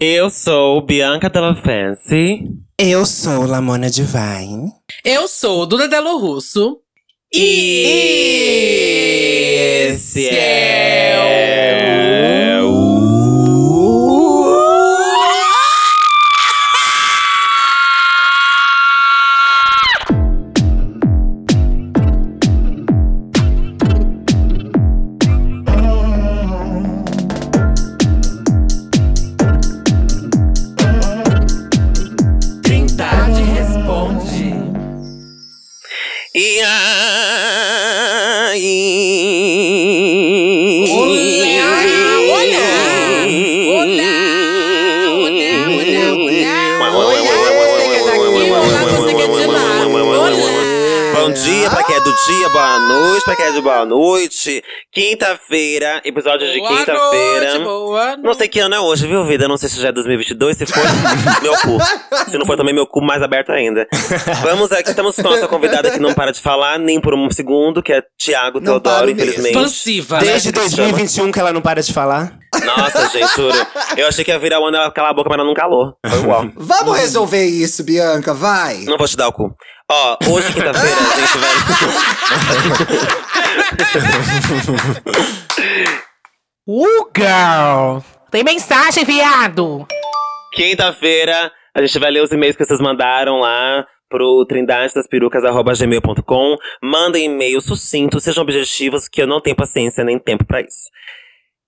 Eu sou Bianca Della Fancy. Eu sou Lamona Divine. Eu sou Duda Delo Russo. E esse é dia pra quem é do dia, boa noite pra quem é de boa noite. Quinta-feira, episódio de Boa quinta-feira. Não sei que ano é hoje, viu, vida? Não sei se já é 2022, se for, meu cu. Se não for também, meu cu mais aberto ainda. Vamos aqui, estamos com a nossa convidada que não para de falar, nem por um segundo, que é Tiago Teodoro, infelizmente. Expansiva, né? Desde 2021 que ela não para de falar. Nossa, gente, juro. Eu achei que ia virar o ano ela calar a boca, mas ela não calou. Foi igual. Vamos resolver isso, Bianca, vai. Não vou te dar o cu. Ó, hoje, quinta-feira, a gente vai. Uh, girl! Tem mensagem, viado! Quinta-feira, a gente vai ler os e-mails que vocês mandaram lá pro trindadedasperucas.gmail.com. Mandem e-mails sucintos, sejam objetivos, que eu não tenho paciência nem tempo pra isso.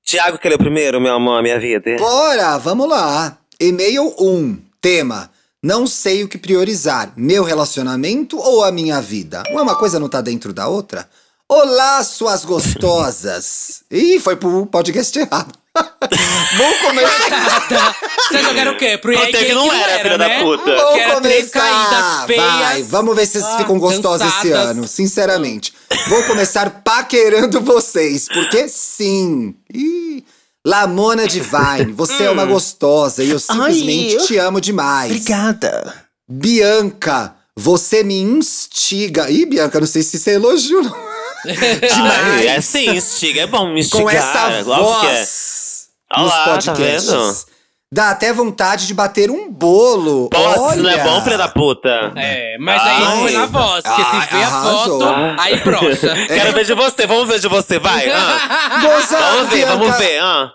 Tiago, quer ler o primeiro, meu amor, minha vida? Bora, vamos lá. E-mail 1, tema. Não sei o que priorizar, meu relacionamento ou a minha vida? Uma coisa não tá dentro da outra? Olá, suas gostosas! Ih, foi pro podcast errado. Vou começar. Vocês jogaram o quê? Pro Até EA que não era, filha da né? puta. Vou Que era três começar. caídas feias. Vai, vamos ver se vocês Ah, ficam gostosos esse cansadas. ano, sinceramente. Vou começar paquerando vocês, porque sim. Ih, Lamona Divine, você é uma gostosa e eu simplesmente Ai, te amo demais. Obrigada. Bianca, você me instiga. Ih, Bianca, não sei se isso é elogio, não. Ai, é sim, instiga. É bom me instigar. Com essa é. voz Olha nos lá, tá podcasts. vendo? Dá até vontade de bater um bolo. Nossa, Olha. isso não é bom, filha da puta? É, mas aí Ai. foi na voz, porque Ai, se vê a arrasou. foto, aí brocha. Quero ver de você, vamos ver de você, vai. ah. Gozar, Vamos ver, Bianca. vamos ver. ah.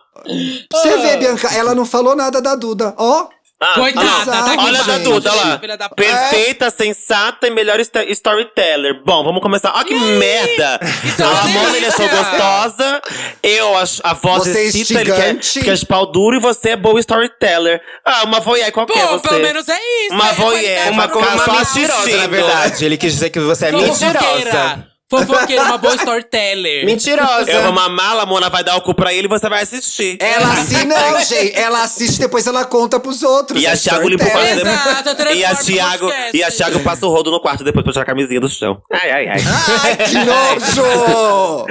Você vê, Bianca, ela não falou nada da Duda. Ó, Ah, Coitada, tá aqui Olha a da Duda, olha lá. filha da puta. Perfeita, sensata e melhor storyteller. Bom, vamos começar. Olha que merda! é A uma Ramona, ele é só delícia. gostosa. Eu, a, a voz Você é excita, ele quer, quer de pau duro e você é boa storyteller. Ah, uma voyeur qualquer Pô, você. pelo menos é isso. Uma é voyeur, uma só assistindo. assistindo. na verdade. Ele quis dizer que você é mentirosa. Fofoqueira, uma boa storyteller. Mentirosa. Eu vou mamar, a Lamona vai dar o cu pra ele e você vai assistir. ela assim não, gente. Ela assiste depois ela conta pros outros. E a É Thiago limpa o quarto. Exato, E a Thiago, e a Thiago passa o rodo no quarto depois pra tirar a camisinha do chão. Ai, ai, ai. Ai, que nojo!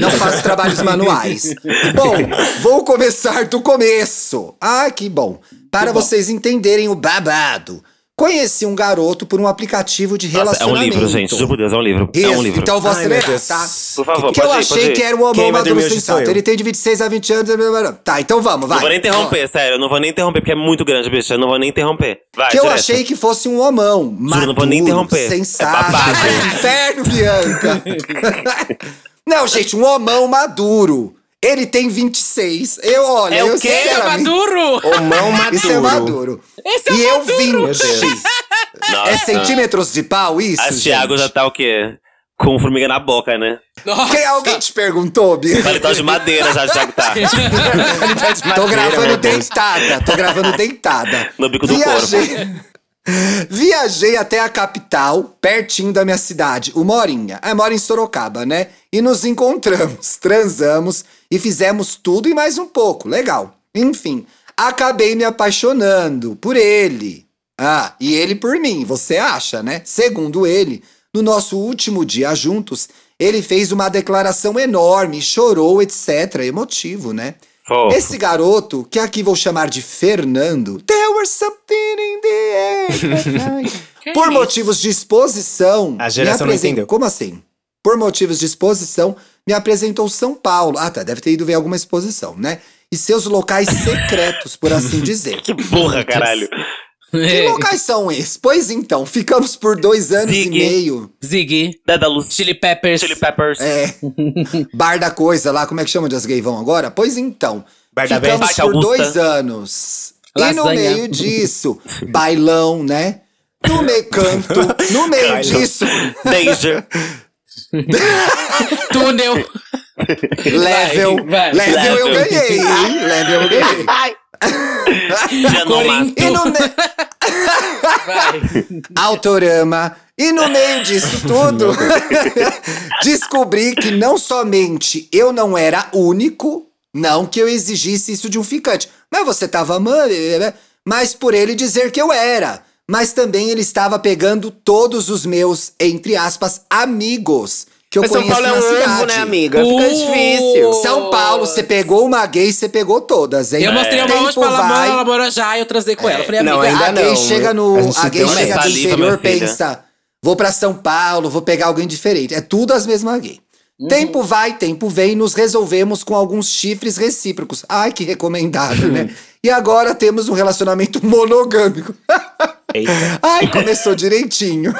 Não faço trabalhos manuais. Bom, vou começar do começo. Ah, que bom. Para vocês entenderem o babado. Conheci um garoto por um aplicativo de Nossa, é um relacionamento. livro, gente. Juro por Deus, é um livro. É Isso, um livro. então eu vou Ai, acelerar, Deus. tá? Por favor, que pode eu ir, achei pode ir. que era o sensato. sou eu. Ele tem de 26 a 20 anos. Tá, então vamos, vai. Não vou nem interromper, sério. Eu não vou nem interromper, porque é muito grande, bicho. Eu não vou nem interromper. Vai, Que eu direto. achei que fosse um homão. Maduro, não vou nem interromper. Sensato. É babado. Ai, inferno, Bianca. não, gente, um homão maduro. Ele tem 26. Eu, olha, É o eu quê? Esse é maduro? Homão maduro. Isso é maduro. Esse é e eu maduro. 20. Meu Deus. Nossa. É centímetros de pau isso, A Thiago gente? já tá o quê? Com formiga na boca, né? Nossa. Quem, alguém te perguntou, Bia? Paletó de madeira já, já que tá. Qualidade de Tô madeira, gravando meu Deus. deitada, tô gravando deitada. No bico do Viajei. Viajei até a capital, pertinho da minha cidade, uma horinha. Eu moro em Sorocaba, né? E nos encontramos, transamos e fizemos tudo e mais um pouco. Legal. Enfim, acabei me apaixonando por ele. Ah, e ele por mim, você acha, né? Segundo ele, no nosso último dia juntos, ele fez uma declaração enorme, chorou, etc. Emotivo, né? Fofo. Esse garoto, que aqui vou chamar de Fernando, there was something in the air. Por motivos de exposição. A geração me não apresen- entendeu. Como assim? Por motivos de exposição, me apresentou São Paulo. Ah, tá. Deve ter ido ver alguma exposição, né? e seus locais secretos, por assim dizer. Que porra, caralho. Que locais são esses? Pois então, ficamos por dois anos Zig. e meio. Ziggy, Dada Luz. Chili Peppers. Chili Peppers. É. Bar da coisa lá, como é que chama de as gays vão agora? Pois então, Bar da ficamos Bete. por Augusta. dois anos. E no Lasanha. meio disso, bailão, né? No meio canto, no meio disso, Danger. Túnel. level. vai. Level eu Level. ganhei, hein? Level eu ganhei. Master. E no me... Vai. Autorama. E no meio disso tudo, descobri que não somente eu não era único, não que eu exigisse isso de um ficante, mas você tava amando, mas por ele dizer que eu era. Mas também ele estava pegando todos os meus, entre aspas, amigos que eu Mas São conheço Paulo é na um cidade. erro, né, amiga? Fica Uh. difícil. São Paulo, você pegou uma gay, você pegou todas, hein? Eu mostrei uma hoje Tempo pra Lamora, vai, ela namorou já e eu transei com ela. Falei, Não, amiga, ainda a gay não. chega no. A A gay chega do saliva, interior, pensa. Vou pra São Paulo, vou pegar alguém diferente. É tudo as mesmas gay. Tempo vai, tempo vem, nos resolvemos com alguns chifres recíprocos. Ai, que recomendado, né? E agora temos um relacionamento monogâmico. Eita. Ai, começou direitinho.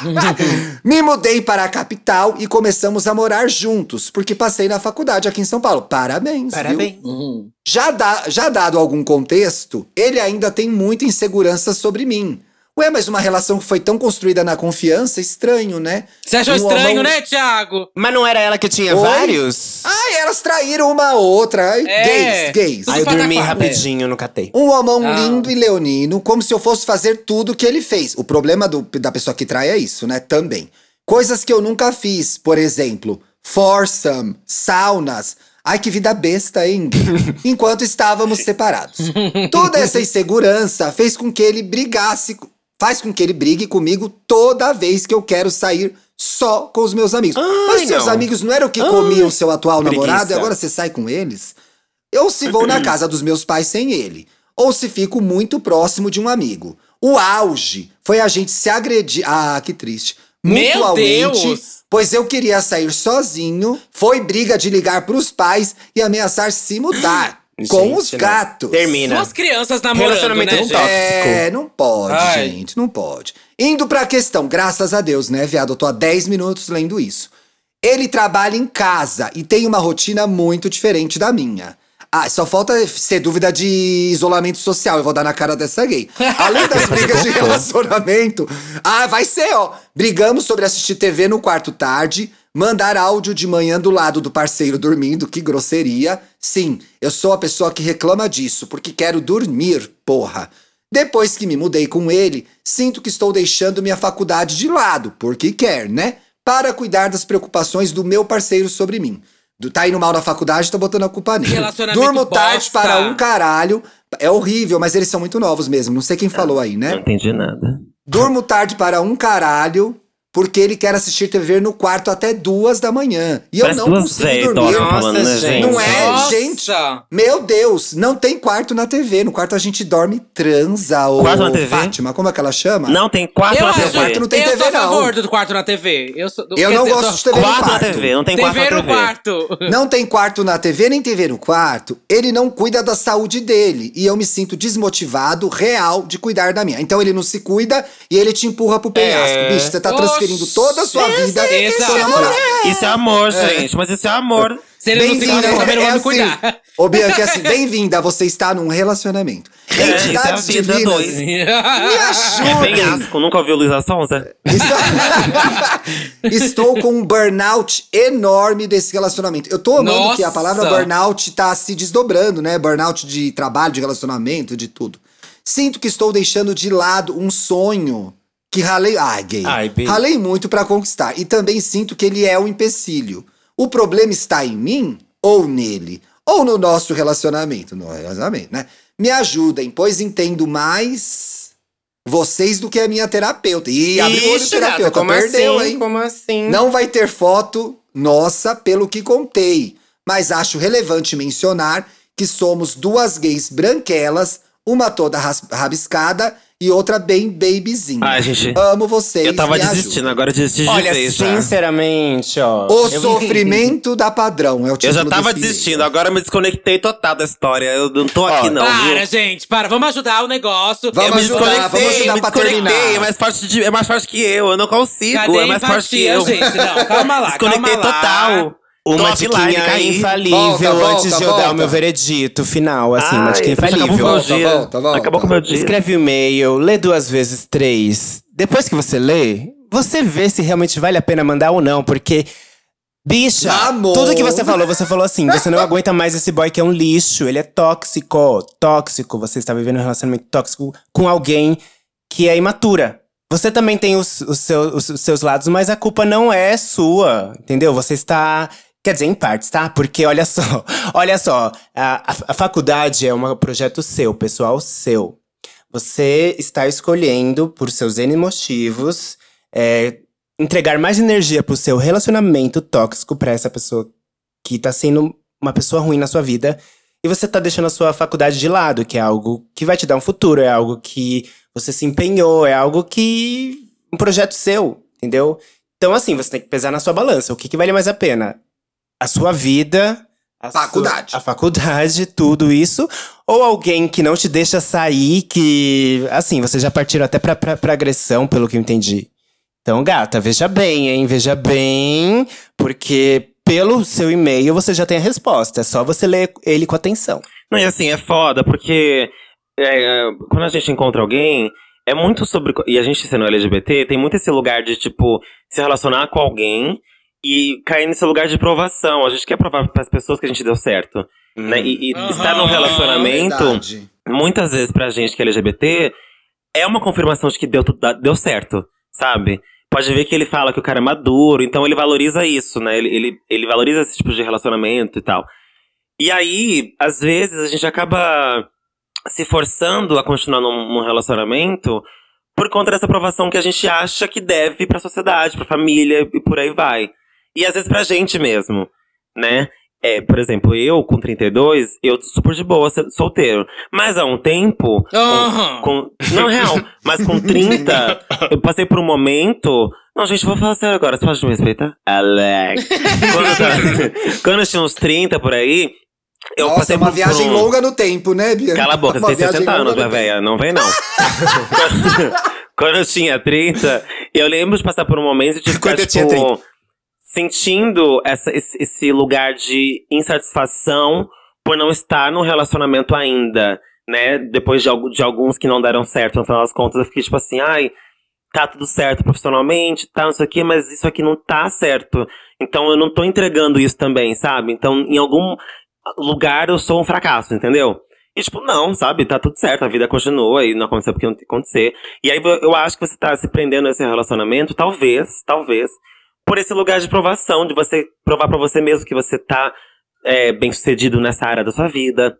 Me mudei para a capital e começamos a morar juntos, porque passei na faculdade aqui em São Paulo. Parabéns. viu? Parabéns. Já, dá, já dado algum contexto, ele ainda tem muita insegurança sobre mim. Ué, mas uma relação que foi tão construída na confiança, estranho, né? Você achou Um estranho, homão- né, Thiago? Mas não era ela que tinha Oi? vários? Ai, elas traíram uma a outra. Ai, É. Gays, gays. Aí eu dormi pataquá. rapidinho, não catei. Um homão Ah. lindo e leonino, como se eu fosse fazer tudo que ele fez. O problema do- da pessoa que trai é isso, né? Também. Coisas que eu nunca fiz, por exemplo, foursome, saunas. Ai, que vida besta, hein? Enquanto estávamos separados. Toda essa insegurança fez com que ele brigasse, faz com que ele brigue comigo toda vez que eu quero sair só com os meus amigos. Mas seus não. amigos não eram que comiam seu atual preguiça. namorado e agora você sai com eles? Ou se vou na casa dos meus pais sem ele. Ou se fico muito próximo de um amigo. O auge foi a gente se agredir. Ah, que triste. Meu Mutualmente, Deus! pois eu queria sair sozinho. Foi briga de ligar pros pais e ameaçar se mudar. Com Gente, os não. gatos. Termina. Duas crianças namorando, Relacionamento né, não gente? tóxico. É, não pode, Ai. gente, não pode. Indo pra questão, graças a Deus, né, viado? Eu tô há 10 minutos lendo isso. Ele trabalha em casa e tem uma rotina muito diferente da minha. Ah, só falta ser dúvida de isolamento social. Eu vou dar na cara dessa gay. Além das brigas de relacionamento. Ah, vai ser, ó. Brigamos sobre assistir TV no quarto tarde, mandar áudio de manhã do lado do parceiro dormindo, que grosseria. Sim, eu sou a pessoa que reclama disso, porque quero dormir, porra. Depois que me mudei com ele, sinto que estou deixando minha faculdade de lado, porque quer, né? Para cuidar das preocupações do meu parceiro sobre mim. Do, tá indo mal na faculdade, tá botando a culpa nele. Durmo tarde bosta. para um caralho. É horrível, mas eles são muito novos mesmo. Não sei quem falou aí, Não né? entendi nada. Durmo tarde para um caralho, porque ele quer assistir TV no quarto até duas da manhã. E Parece eu não consigo véias dormir. falando, né, Nossa, gente? Não é, Nossa! gente? Meu Deus, não tem quarto na TV. No quarto a gente dorme transa. ô Quarto na TV? Fátima, como é que ela chama? Não, tem quatro Eu na acho, TV. quarto não tem eu TV, sou a não. favor do quarto na TV. Eu, sou, Eu não dizer, gosto tô- de TV no Quatro na quarto. TV, não tem TV na no TV. quarto. Não tem quarto na TV, nem TV no quarto. Ele não cuida da saúde dele. E eu me sinto desmotivado, real, de cuidar da minha. Então ele não se cuida e ele te empurra pro penhasco. É. Bicho, você tá Oxi. Transferindo toda a sua vida Esse pro seu é namorado. Isso é amor, gente. Mas isso é amor. Se ele não se Bem-vinda, cuida, também não é vai me assim. cuidar. Ô, Bianca, é assim, bem-vinda, você está num relacionamento. É, é Entidades vida divinas, dois. me É ajudem. penhasco. Nunca ouviu Luísa Sonza? Estou... Estou com um burnout enorme desse relacionamento. Eu tô amando Nossa. que a palavra burnout tá se desdobrando, né? Burnout de trabalho, de relacionamento, de tudo. Sinto que estou deixando de lado um sonho que ralei. Ai, gay. Ai, ralei muito pra conquistar. E também sinto que ele é um empecilho. O problema está em mim ou nele? Ou no nosso relacionamento? No relacionamento, né? Me ajudem, pois entendo mais vocês do que a minha terapeuta. Ih, abriu o olho terapeuta, como perdeu, assim? hein? Como assim? Não vai ter foto nossa pelo que contei, mas acho relevante mencionar que somos duas gays branquelas, uma toda rabiscada e outra bem babyzinha. Ai, gente. Amo vocês. Eu tava desistindo, agora eu desisti de Olha, vez já. sinceramente, ó. O eu- sofrimento da padrão é o Eu já tava desistindo, agora eu me desconectei total da história. Eu não tô aqui, não, Para, viu? gente, para. Vamos ajudar o negócio. Vamos eu me ajudar, desconectei, vamos ajudar me pra desconectei. É mais, forte de- é mais forte que eu, eu não consigo. Cadê é mais forte que empatia, eu. gente? Não, calma lá, Desconectei calma lá. Uma offline, diquinha caí. infalível Volta, volta, antes de eu dar volta. o meu veredito final, assim, uma Ai, dica poxa, acabou infalível. com o meu Volta, dia. volta, volta. Acabou com o meu dia. Escreve o e-mail, lê duas vezes três. Depois que você lê, você vê se realmente vale a pena mandar ou não, porque. Bicha, Amor. tudo que você falou, você falou assim. Você não aguenta mais esse boy que é um lixo, ele é tóxico. Tóxico. Você está vivendo um relacionamento tóxico com alguém que é imatura. Você também tem os, os, seus, os seus lados, mas a culpa não é sua, entendeu? Você está. Quer dizer, em partes, tá? Porque olha só, olha só, a, a, faculdade é um projeto seu, pessoal seu. Você está escolhendo, por seus N motivos, é, entregar mais energia pro seu relacionamento tóxico pra essa pessoa que tá sendo uma pessoa ruim na sua vida. E você tá deixando a sua faculdade de lado, que é algo que vai te dar um futuro, é algo que você se empenhou, é algo que. um projeto seu, entendeu? Então, assim, você tem que pesar na sua balança. O que, que vale mais a pena? A sua vida. A Faculdade. Sua, a faculdade, tudo isso. Ou alguém que não te deixa sair, que. Assim, vocês já partiram até pra, pra, pra agressão, pelo que eu entendi. Então, gata, veja bem, hein? Veja bem, porque pelo seu e-mail você já tem a resposta. É só você ler ele com atenção. Não, e assim, é foda, porque é, quando a gente encontra alguém, é muito sobre. E a gente sendo LGBT, tem muito esse lugar de, tipo, se relacionar com alguém e cair nesse lugar de provação. A gente quer provar para as pessoas que a gente deu certo. Né? E, e Aham. estar num relacionamento, Verdade. muitas vezes pra gente que é LGBT, é uma confirmação de que deu, deu certo, sabe? Pode ver que ele fala que o cara é maduro, então ele valoriza isso, né? Ele, ele, ele valoriza esse tipo de relacionamento e tal. E aí, às vezes, a gente acaba se forçando a continuar num, num relacionamento por conta dessa aprovação que a gente acha que deve pra sociedade, pra família e por aí vai. E às vezes pra gente mesmo, né? É, por exemplo, eu com 32, eu tô super de boa, solteiro. Mas há um tempo, com- Aham. com, não, real, mas com 30, eu passei por um momento. Não, gente, vou falar sério agora, você pode me respeitar? Alex. quando, quando eu tinha uns 30 por aí, eu Nossa, passei uma por, viagem um... longa no tempo, né, Bia? Cala a boca, você tem viagem 60 anos, minha velha. Não vem, não. Quando eu tinha 30, eu lembro de passar por um momento de ficar, Quando eu tinha tipo, sentindo essa, esse, esse lugar de insatisfação por não estar no relacionamento ainda, né? Depois de, de alguns que não deram certo, no final das contas, eu fiquei tipo assim, ai, tá tudo certo profissionalmente, tá, não sei o quê, mas isso aqui não tá certo. Então eu não tô entregando isso também, sabe? Então, em algum lugar eu sou um fracasso, entendeu? E tipo, não, sabe? Tá tudo certo, a vida continua e não aconteceu porque não tem que acontecer. E aí eu- acho que você tá se prendendo nesse relacionamento, talvez, talvez, por esse lugar de provação, de você provar pra você mesmo que você tá é, bem sucedido nessa área da sua vida.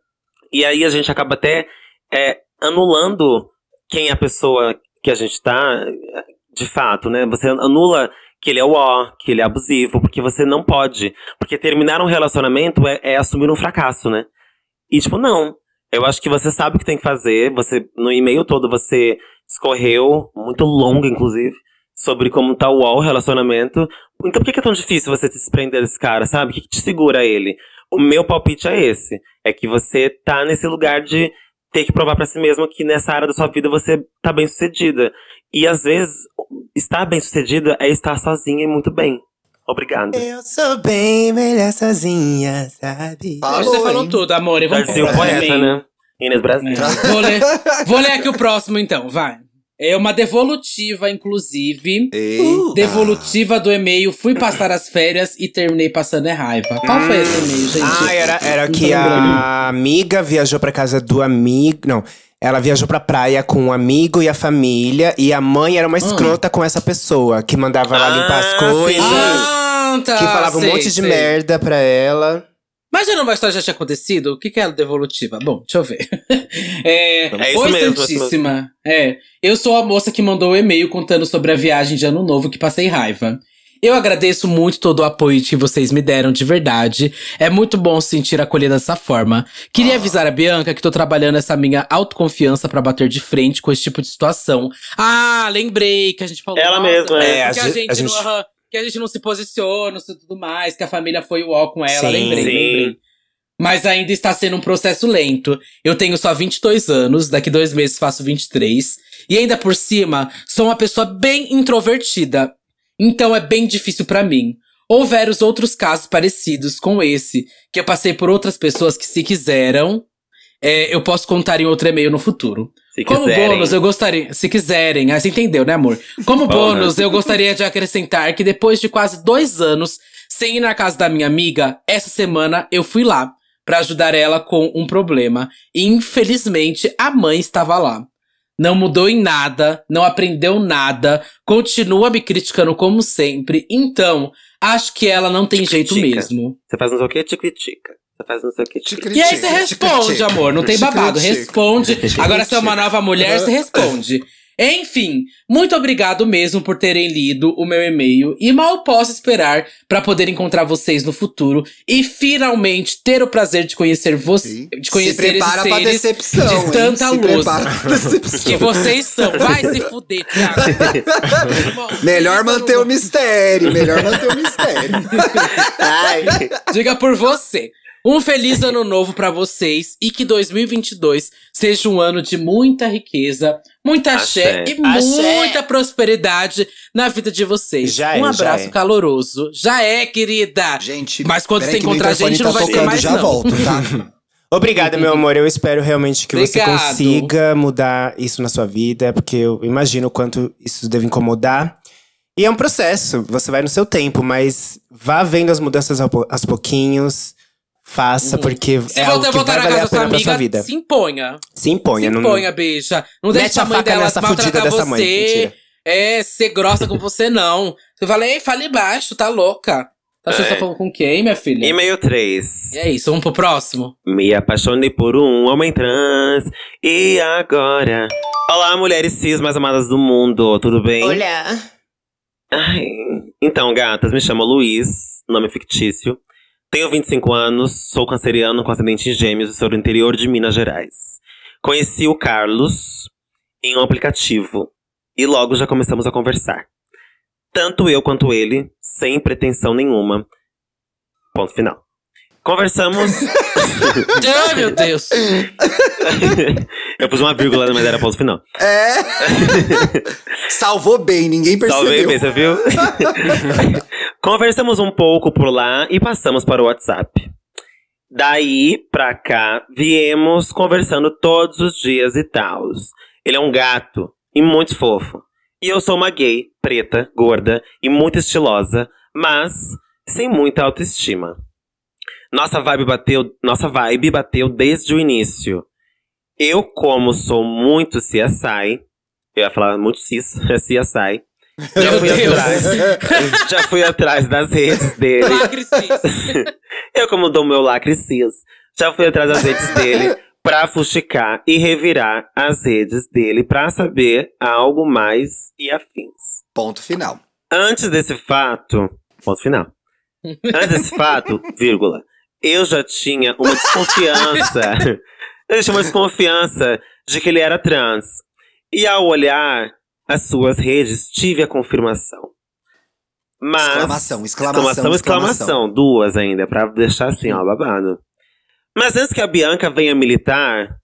E aí a gente acaba até é, anulando quem é a pessoa que a gente tá de fato, né? Você anula que ele é o ó, que ele é abusivo, porque você não pode. Porque terminar um relacionamento é, é assumir um fracasso, né? E tipo, não. Eu acho que você sabe o que tem que fazer. Você, no e-mail todo, você escorreu, muito longo, inclusive, sobre como tá o o relacionamento. Então por que é tão difícil você se desprender desse cara, sabe? O que, que te segura ele? O meu palpite é esse. É que você tá nesse lugar de ter que provar pra si mesmo que nessa área da sua vida você tá bem sucedida. E às vezes, estar bem sucedida é estar sozinha e muito bem. Obrigado. Eu sou bem melhor sozinha, sabe? Falou, você falou hein? tudo, amor. e Vamos próximo poeta, né? Inês Brasil. É. Vou, ler, vou ler aqui o próximo, então, vai. É uma devolutiva, inclusive. Eita. Devolutiva do e-mail. Fui passar as férias e terminei passando é raiva. Qual foi esse e-mail, gente? Ah, era, era Não que a amiga viajou pra casa do amigo. Não. Ela viajou pra praia com um amigo e a família. E a mãe era uma escrota com essa pessoa. Que mandava ela limpar as Ah, coisas. sim. Ah, tá, que falava um monte de sei. merda pra ela. Mas já não uma história já tinha acontecido? O que, que é a devolutiva? Bom, deixa eu ver. É, É isso Oi, mesmo, Santíssima. É, eu sou a moça que mandou o e-mail contando sobre a viagem de ano novo que passei raiva. Eu agradeço muito todo o apoio que vocês me deram de verdade. É muito bom se sentir acolhida dessa forma. Queria avisar a Bianca que tô trabalhando essa minha autoconfiança pra bater de frente com esse tipo de situação. Ah, lembrei que a gente falou. Ela mesma, é. que a a, gente- a gente- que a gente não se posiciona e tudo mais, que a família foi o ó com ela. Sim, lembrei, sim. lembrei. Mas ainda está sendo um processo lento. Eu tenho só 22 anos, daqui dois meses faço 23. E ainda por cima, sou uma pessoa bem introvertida. Então é bem difícil pra mim. Houveram os outros casos parecidos com esse, que eu passei por outras pessoas que, se quiseram, é, eu posso contar em outro e-mail no futuro. Se Como quiserem. bônus, eu gostaria. Se quiserem, ah, você entendeu, né, amor? Como Bônus. bônus, eu gostaria de acrescentar que depois de quase dois anos sem ir na casa da minha amiga, essa semana eu fui lá pra ajudar ela com um problema. E infelizmente a mãe estava lá. Não mudou em nada, não aprendeu nada, continua me criticando como sempre. Então, acho que ela não tem Te jeito critica. mesmo. Você faz não sei o que, te critica. Você faz não sei o que, te critica. E aí você responde, critica. amor. Não tem Te babado. critica. Responde. Agora você é uma nova mulher, você responde. Enfim, muito obrigado mesmo por terem lido o meu e-mail e mal posso esperar para poder encontrar vocês no futuro e finalmente ter o prazer de conhecer você, de Se conhecer prepara esses pra decepção. de hein? tanta Se luz prepara pra decepção. que vocês são. Vai se fuder, Thiago. Melhor manter o mistério. Melhor manter o mistério. Ai, Diga por você. Um feliz ano novo pra vocês e que 2022 seja um ano de muita riqueza, muita axé, Axé. e Axé. muita prosperidade na vida de vocês. Já um é, já abraço é. caloroso. Já é, querida. Gente, Mas quando você encontrar a gente, não tá vai ser tocando, mais, já não. volto, tá? Obrigada, meu amor. Eu espero realmente que você Obrigado. consiga mudar isso na sua vida, porque eu imagino o quanto isso deve incomodar. E é um processo, você vai no seu tempo, mas vá vendo as mudanças aos pouquinhos. Faça, porque Se é algo voltar que vai na valer a pena pra sua amiga, vida. se imponha. Se imponha. se não- imponha, bicha. Não Mete deixa a a mãe dela nessa fudida maltratar dessa mãe. você. Mentira. É, ser grossa com você, não. Você fala, ei, fale baixo, tá louca. Tá achando que você É. tá falando com quem, minha filha? e-mail 3. E é isso, vamos pro próximo? Me apaixonei por um homem trans. E agora? Olá, mulheres cis mais amadas do mundo, tudo bem? Olha. Ai, Então, gatas, me chamo Luiz, nome fictício. Tenho 25 anos, sou canceriano com ascendente em gêmeos e sou do interior de Minas Gerais. Conheci o Carlos em um aplicativo e logo já começamos a conversar. Tanto eu quanto ele, sem pretensão nenhuma. Ponto final. Conversamos. Ai, meu Deus. eu pus uma vírgula, mas era ponto final. É. Salvou bem, ninguém percebeu. Salvei, bem, você viu? Conversamos um pouco por lá e passamos para o WhatsApp. Daí pra cá, viemos conversando todos os dias e tal. Ele é um gato e muito fofo. E eu sou uma gay, preta, gorda e muito estilosa, mas sem muita autoestima. Nossa vibe bateu, nossa vibe bateu desde o início. Eu, como sou muito CSI, eu ia falar muito cis, é CSI. Já fui, Deus. atrás, já fui atrás das redes dele. Lacre cis. Eu, como dou meu lacre cis, já fui atrás das redes dele pra fuxicar e revirar as redes dele pra saber algo mais e afins. Ponto final. Antes desse fato. Ponto final. Antes desse fato, vírgula. Eu já tinha uma desconfiança. eu já tinha uma desconfiança de que ele era trans. E ao olhar as suas redes, tive a confirmação. Mas. Exclamação, exclamação, exclamação, exclamação. Duas ainda, pra deixar assim, ó, babado. Mas antes que a Bianca venha militar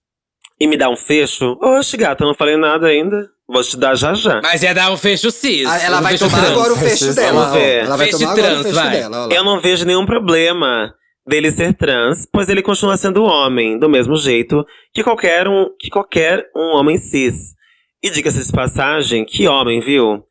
e me dar um fecho, oxe, gata, eu não falei nada ainda. Vou te dar já já. Mas ia dar um fecho cis. Ah, ela um vai tomar trans. agora o fecho Vamos dela. ó. ver. Ela vai Fecho tomar agora trans, o fecho vai. dela. Eu não vejo nenhum problema dele ser trans, pois ele continua sendo homem, do mesmo jeito que qualquer um, que qualquer um homem cis. E diga-se de passagem, que homem, viu?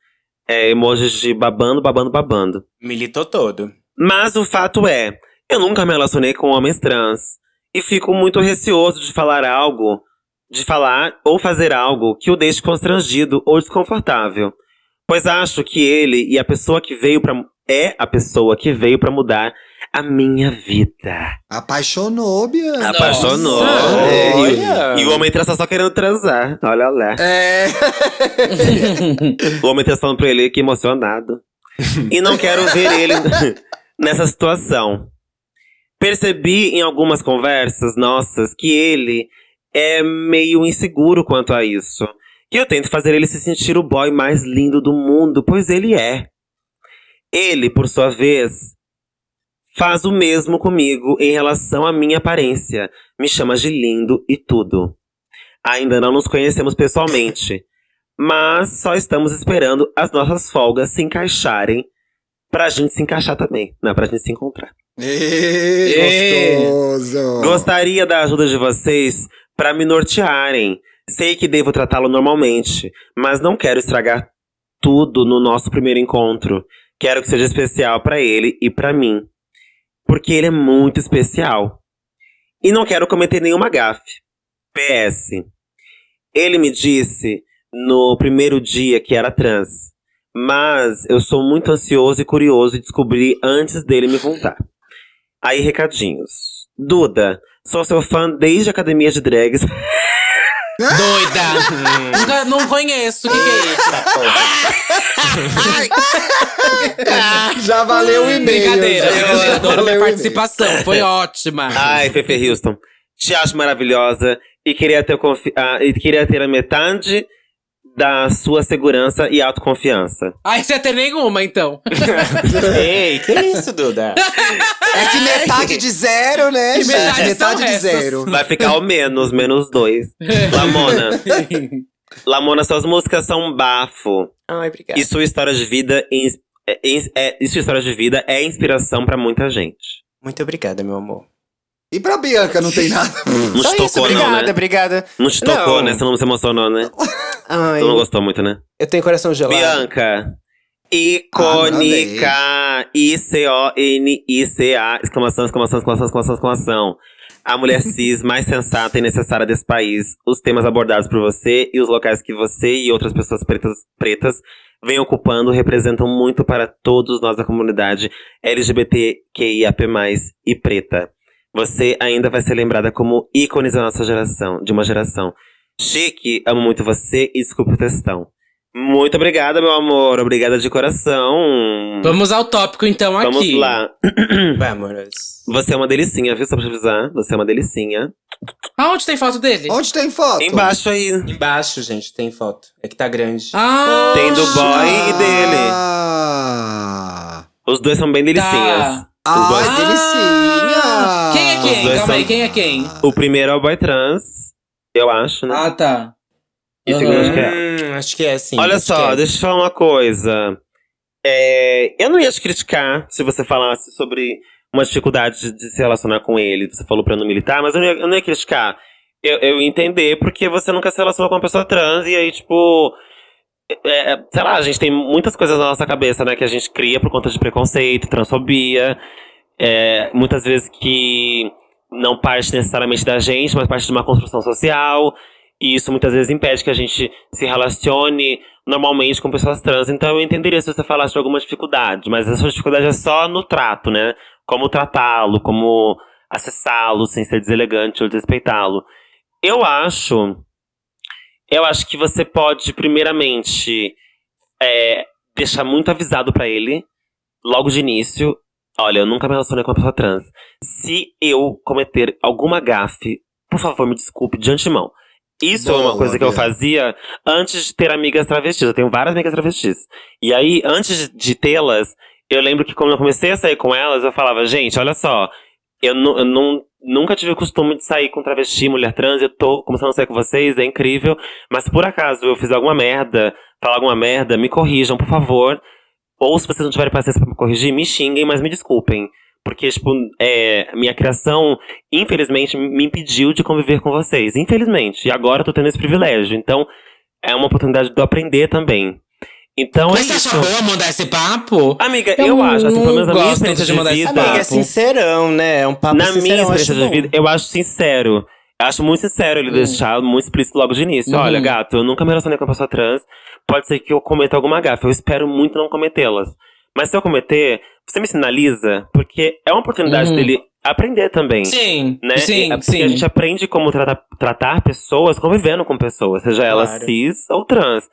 É emojis de babando, babando, babando. Militou todo. Mas o fato é, eu nunca me relacionei com homens trans. E fico muito receoso de falar algo, de falar ou fazer algo que o deixe constrangido ou desconfortável. Pois acho que ele e a pessoa que veio para é a pessoa que veio pra mudar a minha vida. Apaixonou, Bianca. Apaixonou. É, e, e o homem trans tá só querendo transar. Olha lá. É. O homem trans falando pra ele que emocionado. e não quero ver ele nessa situação. Percebi em algumas conversas nossas que ele é meio inseguro quanto a isso. E eu tento fazer ele se sentir o boy mais lindo do mundo, pois ele é. Ele, por sua vez, faz o mesmo comigo em relação à minha aparência. Me chama de lindo e tudo. Ainda não nos conhecemos pessoalmente, mas só estamos esperando as nossas folgas se encaixarem pra gente se encaixar também, né? Pra gente se encontrar. Gostoso! Gostaria da ajuda de vocês para me nortearem. Sei que devo tratá-lo normalmente, mas não quero estragar tudo no nosso primeiro encontro. Quero que seja especial para ele e para mim, porque ele é muito especial. E não quero cometer nenhuma gafe. PS. Ele me disse no primeiro dia que era trans, mas eu sou muito ansioso e curioso e descobri antes dele me contar. Aí, recadinhos. Duda, sou seu fã desde a academia de drags. Doida! Nunca, não conheço. O que, que é isso? Já valeu o e-mail. Brincadeira, já. brincadeira. Adoro Valeu minha participação. Foi ótima. Ai, Fefe Houston. Te acho maravilhosa e queria ter, confi- ah, e queria ter a metade da sua segurança e autoconfiança. Ai, você tem nenhuma, então. Ei, que isso, Duda? É que metade de zero, né, Que gente? metade Metade são de essas. zero. Vai ficar o menos, menos dois. Lamona. Lamona, suas músicas são um bafo. Ai, obrigada. E sua história de vida é, é- e sua história de vida é inspiração pra muita gente. Muito obrigada, meu amor. E pra Bianca não tem nada. Não Só te isso, tocou, não, obrigada, né? obrigada. Não te tocou, Não. né? Você não se emocionou, né? Ai, Você não gostou muito, né? eu tenho coração gelado. Bianca. Ah, Icônica. I-C-O-N-I-C-A. Exclamação, exclamação, exclamação, exclamação, exclamação. A mulher cis mais sensata e necessária desse país. Os temas abordados por você e os locais que você e outras pessoas pretas, pretas vêm ocupando representam muito para todos nós da comunidade LGBTQIAP+, e preta. Você ainda vai ser lembrada como ícones da nossa geração, de uma geração. Chique, amo muito você e desculpe o textão. Muito obrigada, meu amor. Obrigada de coração. Vamos ao tópico, então, aqui. Vamos lá. Vamos. Você é uma delicinha, viu? Só pra te avisar. Você é uma delicinha. Aonde tem foto dele? Onde tem foto? Embaixo aí. Embaixo, gente, tem foto. É que tá grande. Ah, Tem do boy e dele. Ah, Os dois são bem delicinhas. ah Os dois- delicinha! Quem é Calma aí, são- quem é quem? O primeiro é o boy trans, eu acho, né? Ah, tá. e o segundo acho que é. Hum, acho que é sim. Olha só, é. deixa eu te falar uma coisa. É, eu não ia te criticar se você falasse sobre uma dificuldade de, de se relacionar com ele. Você falou pra não militar, mas eu não ia, eu não ia criticar. Eu, eu ia entender porque você nunca se relacionou com uma pessoa trans e aí, tipo. é, é, sei lá, a gente tem muitas coisas na nossa cabeça, né? Que a gente cria por conta de preconceito, transfobia. É, muitas vezes que não parte necessariamente da gente, mas parte de uma construção social. E isso muitas vezes impede que a gente se relacione normalmente com pessoas trans. Então eu entenderia se você falasse de alguma dificuldade, mas essa dificuldade é só no trato, né? Como tratá-lo, como acessá-lo sem ser deselegante ou desrespeitá-lo. Eu acho. Eu acho que você pode, primeiramente, é, deixar muito avisado pra ele, logo de início. Olha, eu nunca me relacionei com uma pessoa trans. Se eu cometer alguma gafe, por favor, me desculpe de antemão. Isso é uma Boa, coisa que eu fazia antes de ter amigas travestis. Eu tenho várias amigas travestis. E aí, antes de tê-las, eu lembro que quando eu comecei a sair com elas, eu falava, gente, olha só, eu, eu não, nunca tive o costume de sair com travesti, mulher trans, eu tô começando a sair com vocês, é incrível. Mas se por acaso eu fiz alguma merda, falar alguma merda, me corrijam, por favor. Ou se vocês não tiverem paciência pra me corrigir, me xinguem, mas me desculpem. Porque, tipo, é, minha criação, infelizmente, me impediu de conviver com vocês. Infelizmente. E agora eu tô tendo esse privilégio. Então, é uma oportunidade de eu aprender também. Então, Mas é você isso. acha bom mandar esse papo? Amiga, Eu eu, acho, assim, pelo menos na minha experiência de de, mandar esse vida. Amiga, é sincerão, né? É um papo Na sincerão. minha acho experiência de vida, eu acho sincero. Acho muito sincero ele deixar muito explícito logo de início. Uhum. Olha, gato, eu nunca me relacionei com uma pessoa trans. Pode ser que eu cometa alguma gafe. Eu espero muito não cometê-las. Mas se eu cometer, você me sinaliza, porque é uma oportunidade Uhum. dele aprender também. Sim, Né? sim, É porque sim. a gente aprende como tratar, tratar pessoas convivendo com pessoas, seja Claro. cis ou trans.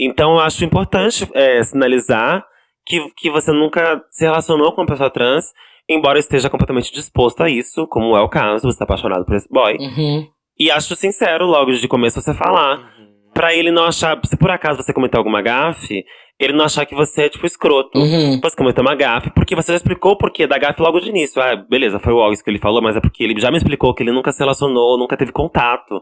Então eu acho importante é, sinalizar que, que você nunca se relacionou com uma pessoa trans, embora esteja completamente disposto a isso, como é o caso, você tá apaixonado por esse boy. Uhum. E acho sincero, logo de começo, você falar. Pra ele não achar. Se por acaso você cometer alguma gafe, ele não achar que você é, tipo, escroto. Uhum. Você cometeu uma gafe, porque você já explicou o porquê da gafe logo de início. Ah, beleza, foi o isso que ele falou, mas é porque ele já me explicou que ele nunca se relacionou, nunca teve contato.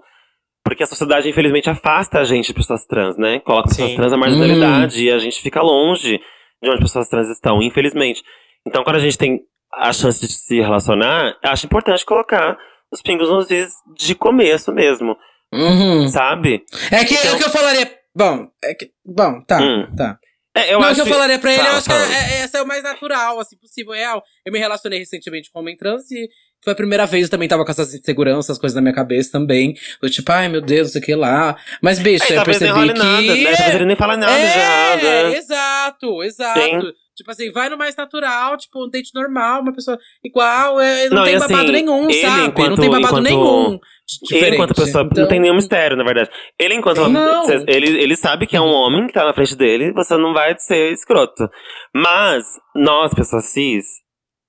Porque a sociedade, infelizmente, afasta a gente de pessoas trans, né? Coloca pessoas Sim. trans na marginalidade e a gente fica longe de onde pessoas trans estão, infelizmente. Então, quando a gente tem a chance de se relacionar, acho importante colocar os pingos nos is de começo mesmo, Uhum. sabe? É que Então- o que eu falaria. Bom, é que. Bom, tá, Hum. tá. É, eu não, o acho que eu falaria pra ele, Fala, eu acho fala. que é, é, esse é o mais natural, assim, possível, real. Eu me relacionei recentemente com um homem trans e foi a primeira vez, eu também tava com essas inseguranças, coisas na minha cabeça também. Eu, tipo, ai meu Deus, não sei o que lá. Mas, bicho, Aí, eu nem percebi role que. nada, né? Talvez ele nem fala nada é, já, né? exato, exato. Sim. Tipo assim, vai no mais natural, tipo, um date normal, uma pessoa igual, é, não, Não, tem assim, babado nenhum, ele, sabe? não enquanto- tem babado enquanto- nenhum. Ele, Diferente. enquanto pessoa, Então- não tem nenhum mistério, na verdade. Ele, enquanto homem, Não. ele, ele sabe que é um homem que tá na frente dele, você não vai ser escroto. Mas, nós, pessoas cis,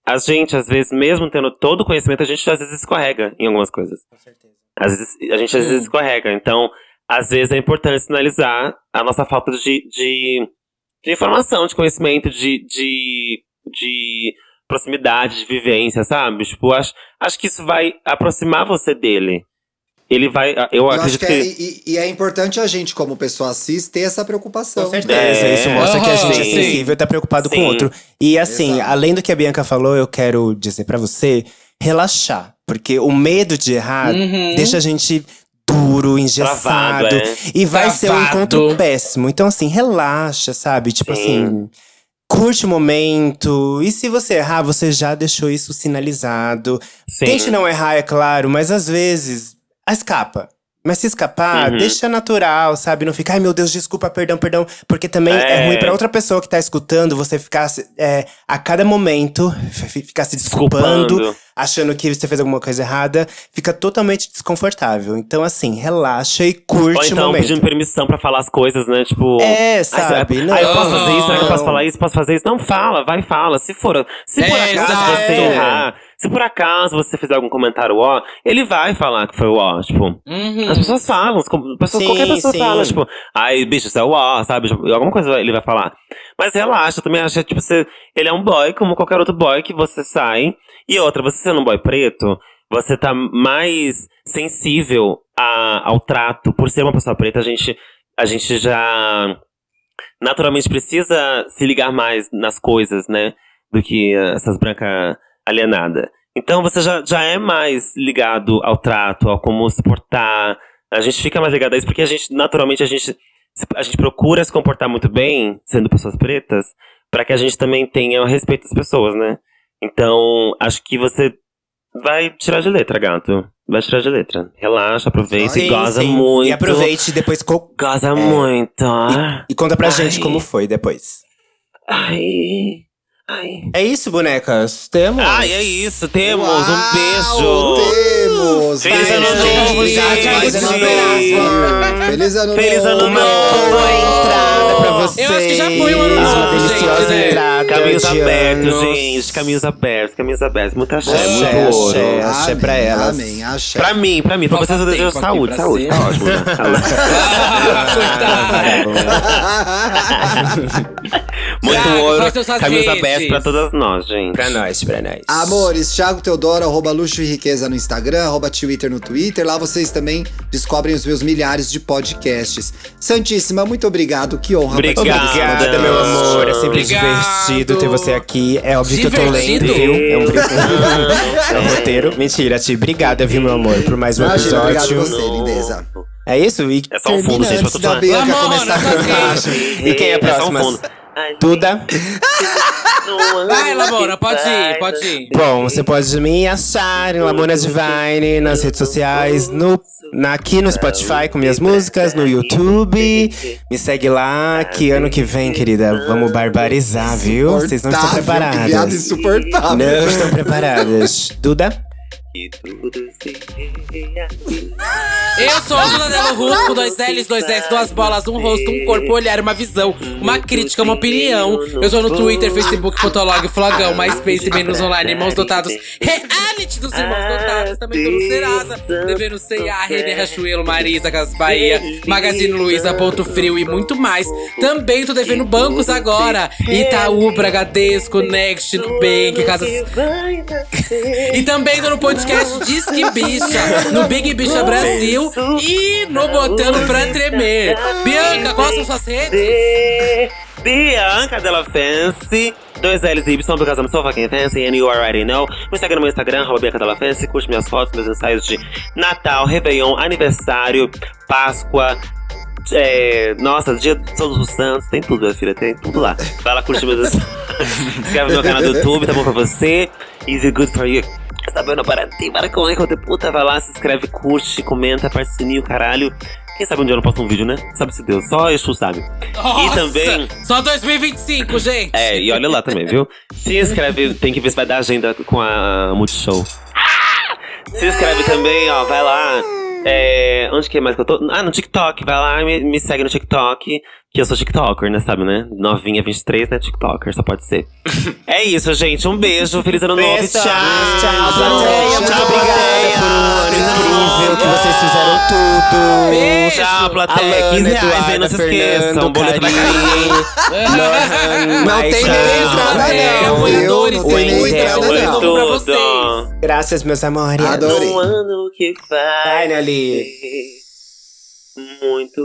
a gente, às vezes, mesmo tendo todo o conhecimento, a gente às vezes escorrega em algumas coisas. Com certeza. Às vezes, a gente às vezes escorrega. Então, às vezes é importante sinalizar a nossa falta de, de, de informação, de conhecimento, de, de, de proximidade, de vivência, sabe? Tipo, acho, acho que isso vai aproximar você dele. Ele vai. Eu, Eu acho acredito que que. é, e, e é importante a gente, como pessoa cis, ter essa preocupação. Com certeza, É. isso mostra que a gente é Sim. sensível e tá preocupado com Sim. o outro. E assim, Exato. além do que a Bianca falou, eu quero dizer pra você, relaxar. Porque o medo de errar Uhum. deixa a gente duro, engessado. Travado, é. E vai ser um Travado. encontro péssimo. Então, assim, relaxa, sabe? Tipo Sim. assim. Curte o momento. E se você errar, você já deixou isso sinalizado. Sim. Tente não errar, é claro, mas às vezes escapa. Mas se escapar, Uhum. deixa natural, sabe? Não fica, ai meu Deus, desculpa, perdão, perdão. Porque também é, É. ruim pra outra pessoa que tá escutando você ficar é, a cada momento, ficar se desculpando, Desculpando. achando que você fez alguma coisa errada, fica totalmente desconfortável. Então, assim, relaxa e curte Ou o então momento. pedindo permissão pra falar as coisas, né? Tipo. É, "Ai, sabe? será- Não. Ah, eu posso fazer isso? Será que eu posso Não. falar isso? Posso fazer isso? Não, fala, vai, fala. Se for, se por É, acaso você errar, se por acaso você fizer algum comentário ó, ele vai falar que foi o ó, tipo. Uhum. As pessoas falam, pessoas, Sim, qualquer pessoa sim. fala, tipo, ai, bicho, isso é o ó, sabe? Tipo, Alguma coisa ele vai falar. Mas relaxa, eu também acho que, tipo, você, ele é um boy como qualquer outro boy que você sai. E outra, você sendo um boy preto, você tá mais sensível a- ao trato. Por ser uma pessoa preta, a gente, a gente já naturalmente precisa se ligar mais nas coisas, né? Do que essas brancas alienadas. Então você já, já é mais ligado ao trato, ao como se portar. A gente fica mais ligado a isso porque a gente, naturalmente, a gente, a gente procura se comportar muito bem, sendo pessoas pretas, para que a gente também tenha o respeito das pessoas, né? Então, acho que você vai tirar de letra, gato. Vai tirar de letra. Relaxa, aproveita e Sim, goza sim. muito. E aproveite e depois co- Goza muito. e conta pra Ai. gente como foi depois. Ai. Ai. É isso, bonecas. Temos. Ai, é isso. Temos Uau, um beijo. Temos! Feliz Beijo, ano novo, gente. Feliz ano Feliz novo! Feliz ano Feliz ano novo! novo. Boa entrada pra vocês. Eu acho que já foi um ano novo, Uma deliciosa gente, né? entrada Caminhos de abertos, anos. gente. Caminhos abertos, caminhos abertos. Muita axé, Axé, muito ouro. axé. Axé pra Amém, elas. Amém, axé. Pra mim, pra mim. Pra Falta vocês eu desejo saúde, pra saúde. Tá ótimo, né? Muito Thiago, ouro. são suas Caminhos redes? abertos pra todas nós, gente. Pra nós, pra nós. Amores, Thiago Teodoro, arroba luxo e riqueza no Instagram, arroba Twitter no Twitter. Lá vocês também descobrem os meus milhares de podcasts. Santíssima, muito obrigado. Que honra Obrigada, meu amor. É sempre Obrigado. divertido ter você aqui. É óbvio que eu tô lendo, Divertido? viu? É um, é um roteiro. Mentira, Ti. Obrigada, viu, meu amor, por mais um Imagina, obrigado episódio. você, lindeza. É isso? E É só um fundo, Termina gente, pra antes tudo da falar. Bianca Lamona, começar a essas cantar. redes. E quem é a É só um próxima? fundo. Duda? Vai, Lamona, pode ir, pode ir. Bom, você pode me achar em Lamona Divine nas redes sociais, no, na, aqui no Spotify com minhas músicas, no YouTube. Me segue lá, que ano que vem, querida, vamos barbarizar, viu? Vocês não estão preparadas. insuportável. Não estão preparadas. Duda? Que tudo se. Eu sou a Duda Delo Russo, com dois L's, dois S, duas bolas, um rosto, um corpo, um olhar, uma visão, uma crítica, uma opinião. Eu sou no Twitter, Facebook, Fotolog, Flogão, MySpace, Menos Online, Irmãos Dotados, Reality dos Irmãos Dotados. Também tô no Serasa, devendo C&A, Renner Rachuelo, Marisa, Casas Bahia, Magazine Luiza, Ponto Frio e muito mais. Também tô devendo bancos agora. Itaú, Bragadesco, Next, Nubank, Casas... E também tô no podcast Disque Bicha, no Big Bicha Brasil e no Botando Pra Tremer. Bianca, quais são suas redes? De Bianca Della Fancy. Dois L's e Y, because I'm so fucking fancy and you already know. Me segue no meu Instagram, arroba Bianca Della Fancy. Curte minhas fotos, meus ensaios de Natal, Réveillon, aniversário, Páscoa. É, nossa, dia de todos os santos, tem tudo, minha filha, tem tudo lá. Vai lá curtir meus Se inscreve no meu canal do YouTube, tá bom pra você? Is it good for you? Está vendo para ti, para com eco de puta, vai lá, se inscreve, curte, comenta, aperta o sininho, caralho. Quem sabe um dia eu não posto um vídeo, né? Sabe se Deus, só Exu sabe. Nossa, E também. Só 2025, gente. É, e olha lá também, viu? Se inscreve, tem que ver se vai dar agenda com a Multishow. Se inscreve também, ó, vai lá. É, onde que é mais que eu tô? Ah, no TikTok, vai lá e me, me segue no TikTok. Que eu sou TikToker, né? Sabe, né? Novinha 23, né? TikToker, só pode ser. é isso, gente. Um beijo. Feliz ano novo. Beijo, Tchau. tchau, plateia. Muito Tchau, obrigada por um ano incrível que vocês fizeram tudo. Beijo. Tchau, plateia. Alana, 15 reais, hein? Não se Eduarda, esqueçam. Boleto vai cair. Não tem nem entrada, não, apoiadores, tem Muito entrada, não. Tudo pra vocês. Graças, meus amores. Adorei. Um ano que vai Finally. muito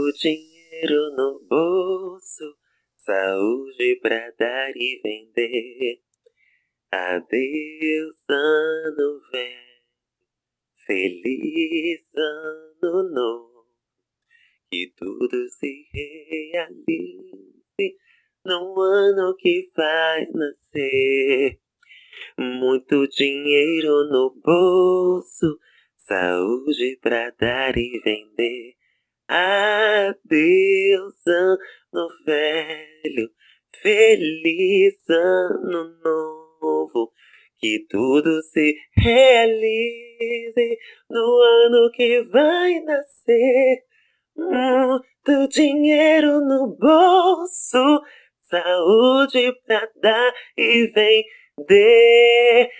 dinheiro no bolso, saúde pra dar e vender. Adeus, ano velho, feliz ano novo, que tudo se realize no ano que vai nascer. Muito dinheiro no bolso, saúde pra dar e vender. Adeus, ano velho, feliz ano novo. Que tudo se realize no ano que vai nascer. Muito dinheiro no bolso, saúde pra dar e vender.